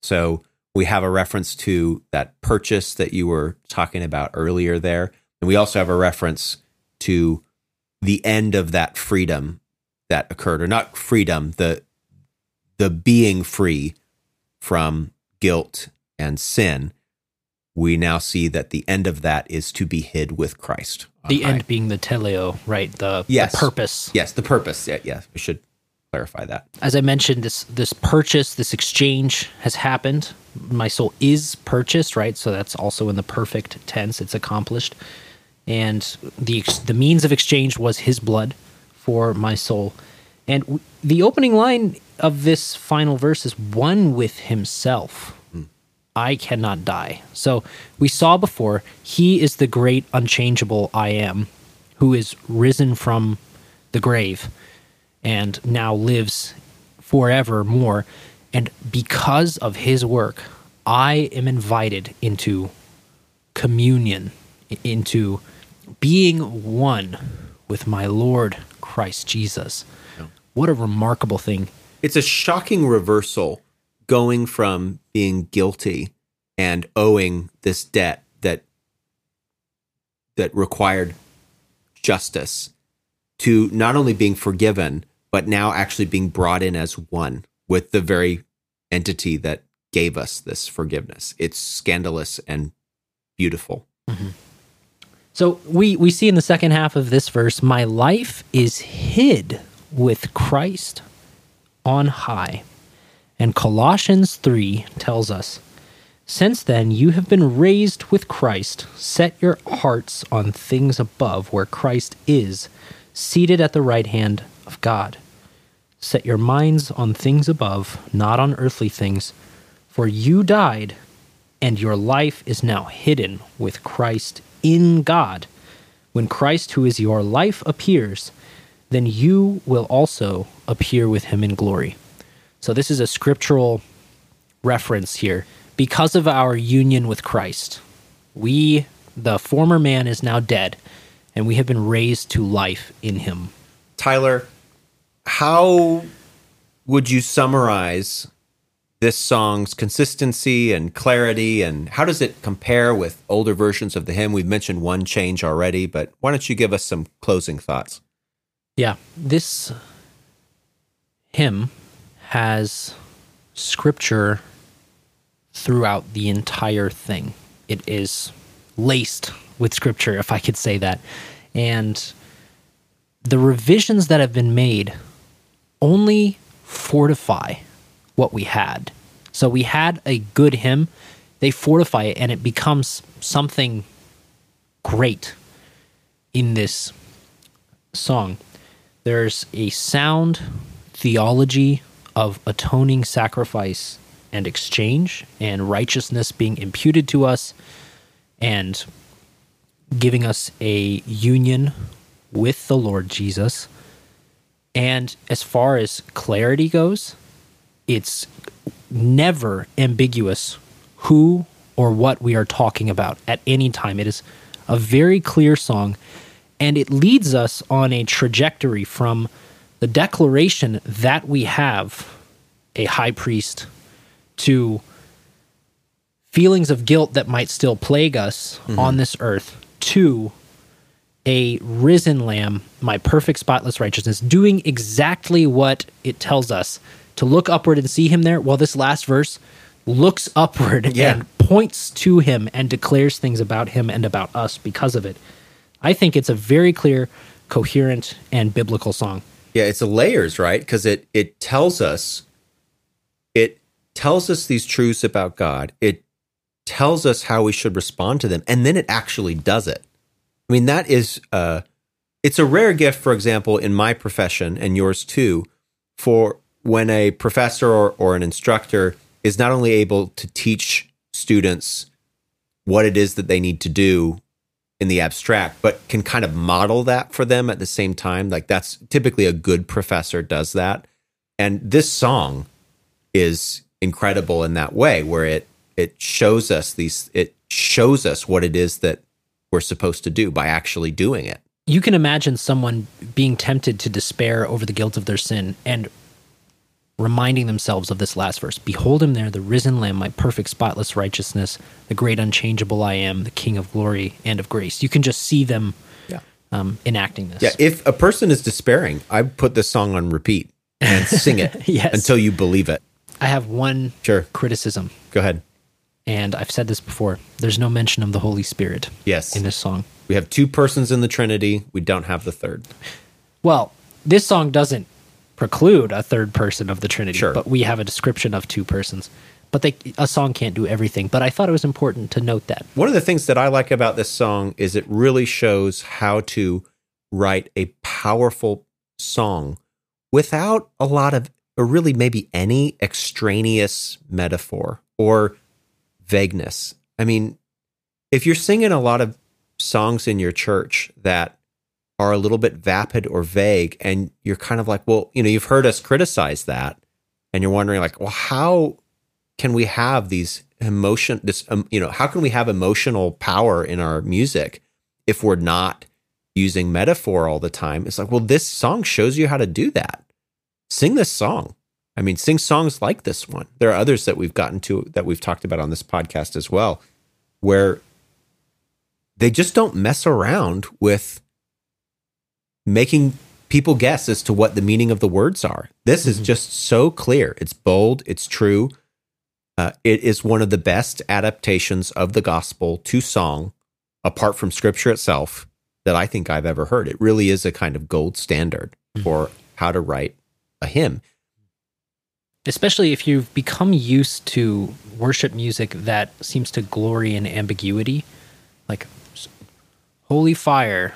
So we have a reference to that purchase that you were talking about earlier there. And we also have a reference to the end of that freedom that occurred, or not freedom, the the being free from guilt and sin. We now see that the end of that is to be hid with Christ.
The
high.
end being the teleo, right? The,
Yes.
the purpose.
Yes, the purpose. Yeah, yeah, we should clarify that.
As I mentioned, this this purchase, this exchange has happened. My soul is purchased, right? So that's also in the perfect tense. It's accomplished, and the the means of exchange was His blood for my soul. And w- the opening line of this final verse is one with Himself. I cannot die. So we saw before, he is the great unchangeable I am, who is risen from the grave and now lives forevermore. And because of his work, I am invited into communion, into being one with my Lord Christ Jesus. What a remarkable thing.
It's a shocking reversal going from being guilty and owing this debt that that required justice to not only being forgiven but now actually being brought in as one with the very entity that gave us this forgiveness. It's scandalous and beautiful. Mm-hmm.
So we we see in the second half of this verse, my life is hid with Christ on high. And Colossians 3 tells us, since then you have been raised with Christ, set your hearts on things above where Christ is, seated at the right hand of God. Set your minds on things above, not on earthly things, for you died, and your life is now hidden with Christ in God. When Christ, who is your life, appears, then you will also appear with him in glory. So, this is a scriptural reference here. Because of our union with Christ, we, the former man, is now dead, and we have been raised to life in him.
Tyler, how would you summarize this song's consistency and clarity, and how does it compare with older versions of the hymn? We've mentioned one change already, but why don't you give us some closing thoughts?
Yeah, this hymn has scripture throughout the entire thing. It is laced with scripture, if I could say that. And the revisions that have been made only fortify what we had. So we had a good hymn, they fortify it, and it becomes something great in this song. There's a sound theology of atoning sacrifice and exchange and righteousness being imputed to us and giving us a union with the Lord Jesus. And as far as clarity goes, it's never ambiguous who or what we are talking about at any time. It is a very clear song, and it leads us on a trajectory from the declaration that we have a high priest to feelings of guilt that might still plague us mm-hmm. on this earth to a risen lamb, my perfect spotless righteousness, doing exactly what it tells us to look upward and see him there. Well, this last verse looks upward
Yeah.
and points to him and declares things about him and about us because of it. I think it's a very clear, coherent, and biblical song.
Yeah, it's a layers, right? Because it it tells us it tells us these truths about God. It tells us how we should respond to them, and then it actually does it. I mean, that is uh it's a rare gift, for example, in my profession and yours too, for when a professor or, or an instructor is not only able to teach students what it is that they need to do in the abstract, but can kind of model that for them at the same time. Like that's typically a good professor does that. And this song is incredible in that way, where it it shows us these it shows us what it is that we're supposed to do by actually doing it.
you can imagine someone being tempted to despair over the guilt of their sin and reminding themselves of this last verse Behold him there, the risen Lamb, my perfect, spotless righteousness, the great, unchangeable I am, the King of glory and of grace. You can just see them
Yeah.
um, enacting this.
Yeah, if a person is despairing, I put this song on repeat and sing it
Yes.
until you believe it.
I have one
Sure.
criticism,
Go ahead.
and I've said this before there's no mention of the Holy Spirit
Yes.
in this song.
We have two persons in the Trinity. We don't have the third.
Well, this song doesn't preclude a third person of the Trinity,
Sure.
but we have a description of two persons. But they, a song can't do everything. But I thought it was important to note that.
One of the things that I like about this song is it really shows how to write a powerful song without a lot of, or really maybe any extraneous metaphor or vagueness. I mean, if you're singing a lot of songs in your church that are a little bit vapid or vague, and you're kind of like, well, you know, you've heard us criticize that, and you're wondering, like, well, how can we have these emotion this um, you know how can we have emotional power in our music if we're not using metaphor all the time? It's like well this song shows you how to do that. Sing this song. I mean sing songs like this one. There are others that we've gotten to that we've talked about on this podcast as well where they just don't mess around with making people guess as to what the meaning of the words are. This is just so clear. It's bold. It's true. Uh, it is one of the best adaptations of the gospel to song, apart from scripture itself, that I think I've ever heard. It really is a kind of gold standard for how to write a hymn.
Especially if you've become used to worship music that seems to glory in ambiguity, like holy fire,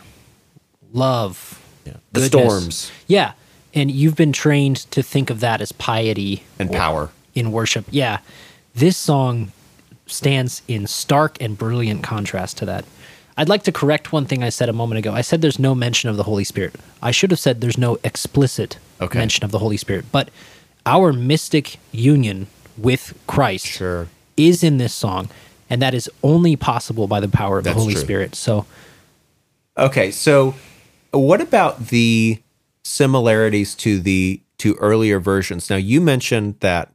love,
The
goodness.
storms.
Yeah. And you've been trained to think of that as piety
And power.
in worship. Yeah. This song stands in stark and brilliant contrast to that. I'd like to correct one thing I said a moment ago. I said there's no mention of the Holy Spirit. I should have said there's no explicit
Okay.
mention of the Holy Spirit. But our mystic union with Christ
Sure.
is in this song, and that is only possible by the power of
That's
the Holy
true.
Spirit. So
Okay, so what about the similarities to the to earlier versions? Now you mentioned that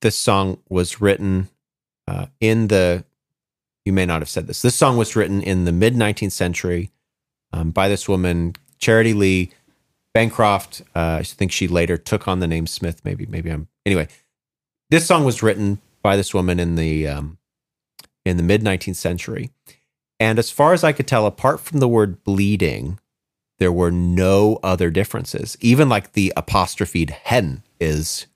this song was written uh, in the. You may not have said this. This song was written in the mid 19th century um, by this woman, Charitie Lee Bancroft. Uh, I think she later took on the name Smith. Maybe, maybe I'm. Anyway, this song was written by this woman in the um, in the mid 19th century. And as far as I could tell, apart from the word bleeding, there were no other differences. Even like the apostrophed hen is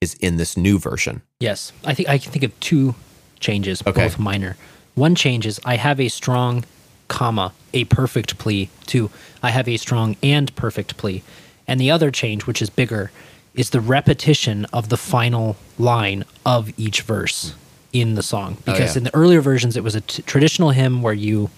is in this new version.
Yes, I think I can think of two changes,
Okay.
both minor. One change is I have a strong comma, a perfect plea. Two, I have a strong and perfect plea. And the other change, which is bigger, is the repetition of the final line of each verse hmm. in the song. Oh, because
yeah.
in the earlier versions, it was a t- traditional hymn where you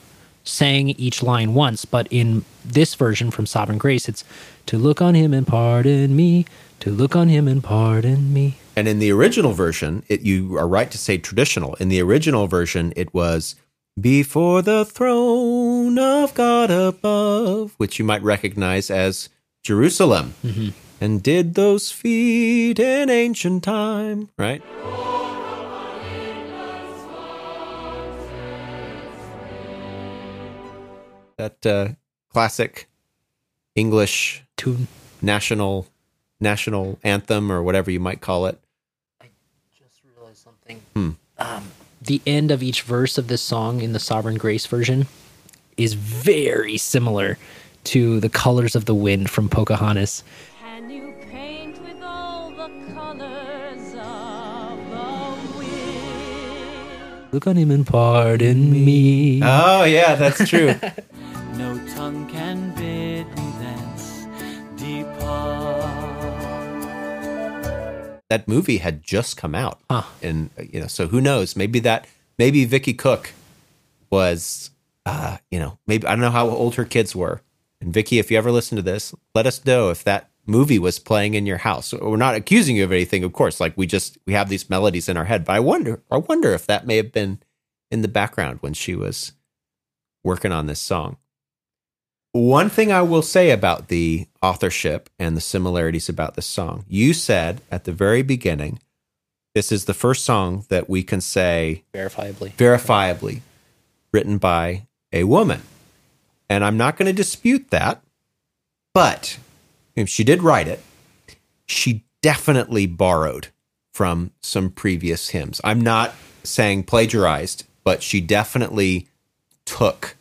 sang each line once, but in this version from Sovereign Grace, it's to look on him and pardon me, to look on him and pardon me.
And in the original version, it, you are right to say traditional. In the original version, it was before the throne of God above, which you might recognize as Jerusalem. Mm-hmm. And did those feet in ancient time, right? That uh, classic English
Tune.
national national anthem or whatever you might call it.
I just realized something. Um, the end of each verse of this song in the Sovereign Grace version is very similar to the colors of the wind from Pocahontas.
Can you paint with all the colors of the wind?
Look on him and pardon me.
Oh yeah, that's true.
No tongue can bid me thence depart.
that movie had just come out,
Huh.
and you know, so who knows? Maybe that maybe Vikki Cook was, uh, you know, maybe I don't know how old her kids were. And Vicky, if you ever listen to this, let us know if that movie was playing in your house. We're not accusing you of anything, of course. Like we just we have these melodies in our head, but I wonder, I wonder if that may have been in the background when she was working on this song. One thing I will say about the authorship and the similarities about this song, you said at the very beginning, this is the first song that we can say
Verifiably.
verifiably written by a woman. And I'm not going to dispute that, but if she did write it, she definitely borrowed from some previous hymns. I'm not saying plagiarized, but she definitely took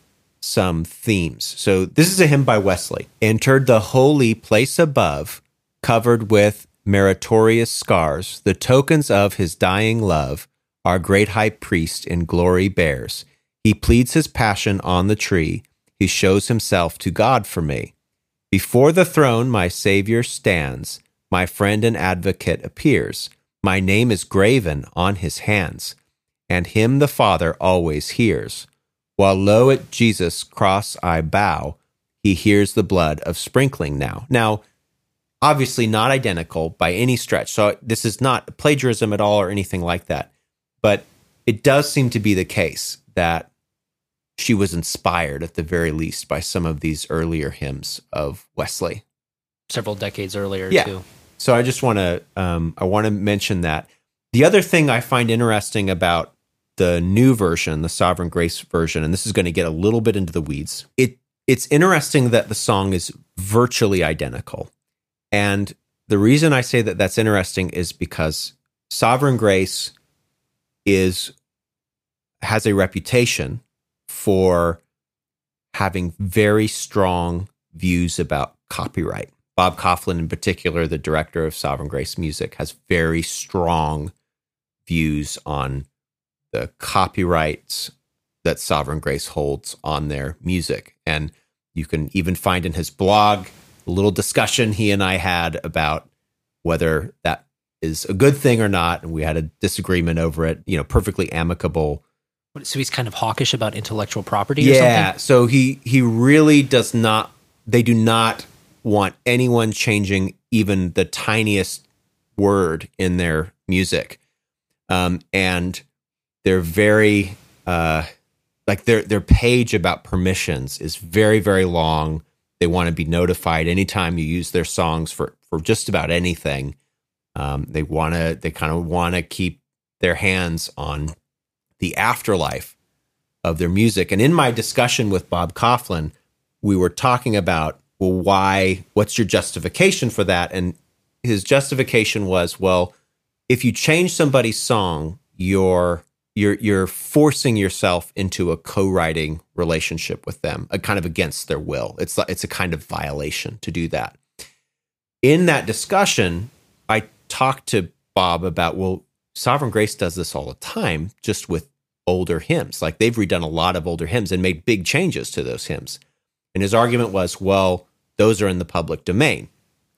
some themes. So this is a hymn by Wesley. Entered the holy place above, covered with meritorious scars, the tokens of his dying love, our great high priest in glory bears. He pleads his passion on the tree. He shows himself to God for me. Before the throne, my Savior stands. My friend and advocate appears. My name is graven on his hands, and him the Father always hears. While low at Jesus' cross I bow, he hears the blood of sprinkling now. Now, obviously not identical by any stretch. So this is not plagiarism at all or anything like that. But it does seem to be the case that she was inspired at the very least by some of these earlier hymns of Wesley.
Several decades earlier,
Yeah.
too.
So I just want to um, I want to mention that. The other thing I find interesting about the new version, the Sovereign Grace version, and this is going to get a little bit into the weeds. It it's interesting that the song is virtually identical, and the reason I say that that's interesting is because Sovereign Grace is has a reputation for having very strong views about copyright. Bob Kauflin, in particular, the director of Sovereign Grace Music, has very strong views on the copyrights that Sovereign Grace holds on their music. And you can even find in his blog a little discussion he and I had about whether that is a good thing or not, and we had a disagreement over it. You know, perfectly amicable.
So he's kind of hawkish about intellectual property or
Yeah, so he he really does not. They do not want anyone changing even the tiniest word in their music, um, and they're very uh, like their their page about permissions is very very long. They want to be notified anytime you use their songs for for just about anything. Um, they want to they kind of want to keep their hands on the afterlife of their music. And in my discussion with Bob Kauflin, we were talking about well, why? What's your justification for that? And his justification was, well, if you change somebody's song, you're you're you're forcing yourself into a co-writing relationship with them, a kind of against their will. It's it's a kind of violation to do that. In that discussion, I talked to Bob about well, Sovereign Grace does this all the time, just with older hymns. Like they've redone a lot of older hymns and made big changes to those hymns. And his argument was, well, those are in the public domain,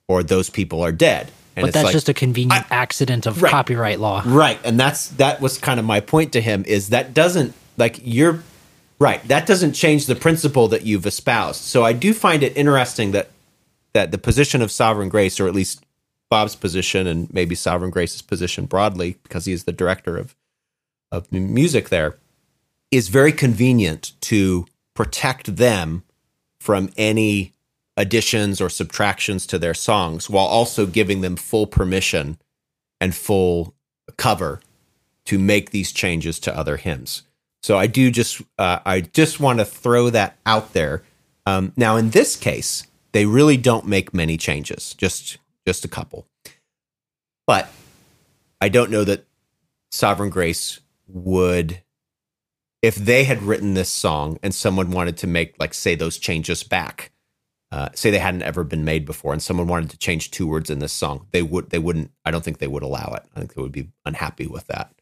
or those people are dead. And
But that's
like-
just a convenient accident of
Right.
copyright law.
Right. And that's that was kind of my point to him is that doesn't like you're right. That doesn't change the principle that you've espoused. So I do find it interesting that that the position of sovereign grace, or at least Bob's position and maybe sovereign grace's position broadly, because he is the director of of music there, is very convenient to protect them from any additions or subtractions to their songs while also giving them full permission and full cover to make these changes to other hymns. So I do just uh, I just want to throw that out there. Um, now in this case, they really don't make many changes, just just a couple. But I don't know that Sovereign Grace would if they had written this song and someone wanted to make like say those changes back uh, say they hadn't ever been made before and someone wanted to change two words in this song they would they wouldn't i don't think they would allow it. I think they would be unhappy with that.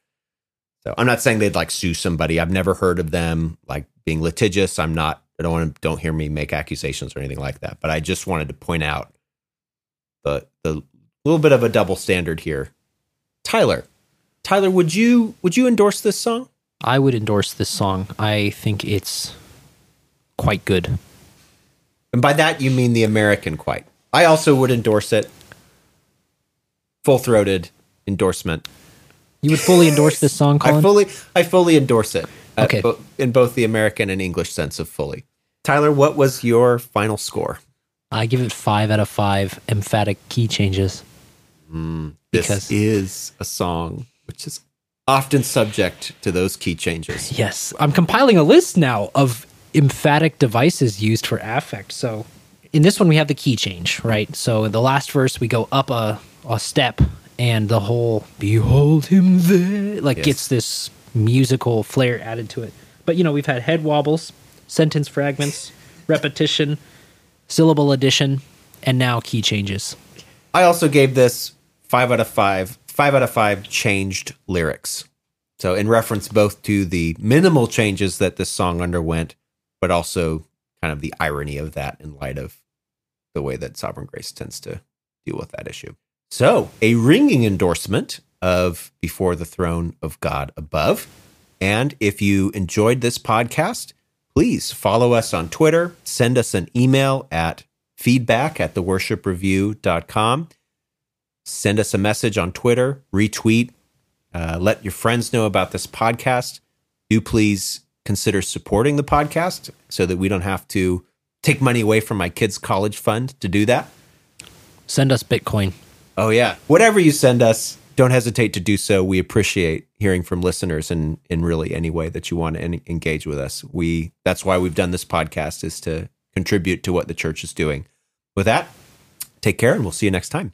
So i'm not saying they'd like sue somebody. I've never heard of them like being litigious. I'm not i don't want to don't hear me make accusations or anything like that but i just wanted to point out the the little bit of a double standard here. Tyler tyler would you would you endorse this song?
I would endorse this song. I think it's quite good.
And by that you mean the American quite. I also would endorse it. Full throated endorsement.
You would fully endorse this song, Colin?
I fully I fully endorse it. uh,
Okay.
bo- in both the American and English sense of fully. Tyler, what was your final score?
I give it five out of five emphatic key changes.
This
Because-
is a song which is often subject to those key changes.
Yes. I'm compiling a list now of emphatic devices used for affect. So in this one, we have the key change, right? So in the last verse, we go up a, a step and the whole behold him there like
Yes.
gets this musical flair added to it. But you know, we've had head wobbles, sentence fragments, repetition, syllable addition, and now key changes.
I also gave this five out of five. Five out of five changed lyrics. So, in reference both to the minimal changes that this song underwent, but also kind of the irony of that in light of the way that Sovereign Grace tends to deal with that issue. So, a ringing endorsement of Before the Throne of God Above. And if you enjoyed this podcast, please follow us on Twitter, send us an email at feedback at theworshipreview.com. Send us a message on Twitter, retweet, uh, let your friends know about this podcast. Do please consider supporting the podcast so that we don't have to take money away from my kids' college fund to do that.
Send us Bitcoin.
Oh yeah. Whatever you send us, don't hesitate to do so. We appreciate hearing from listeners in in really any way that you want to en- engage with us. We that's why we've done this podcast is to contribute to what the church is doing. With that, take care and we'll see you next time.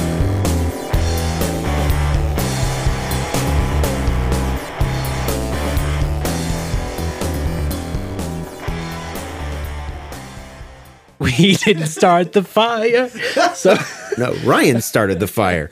We didn't start the fire. So
No, Ryan started the fire.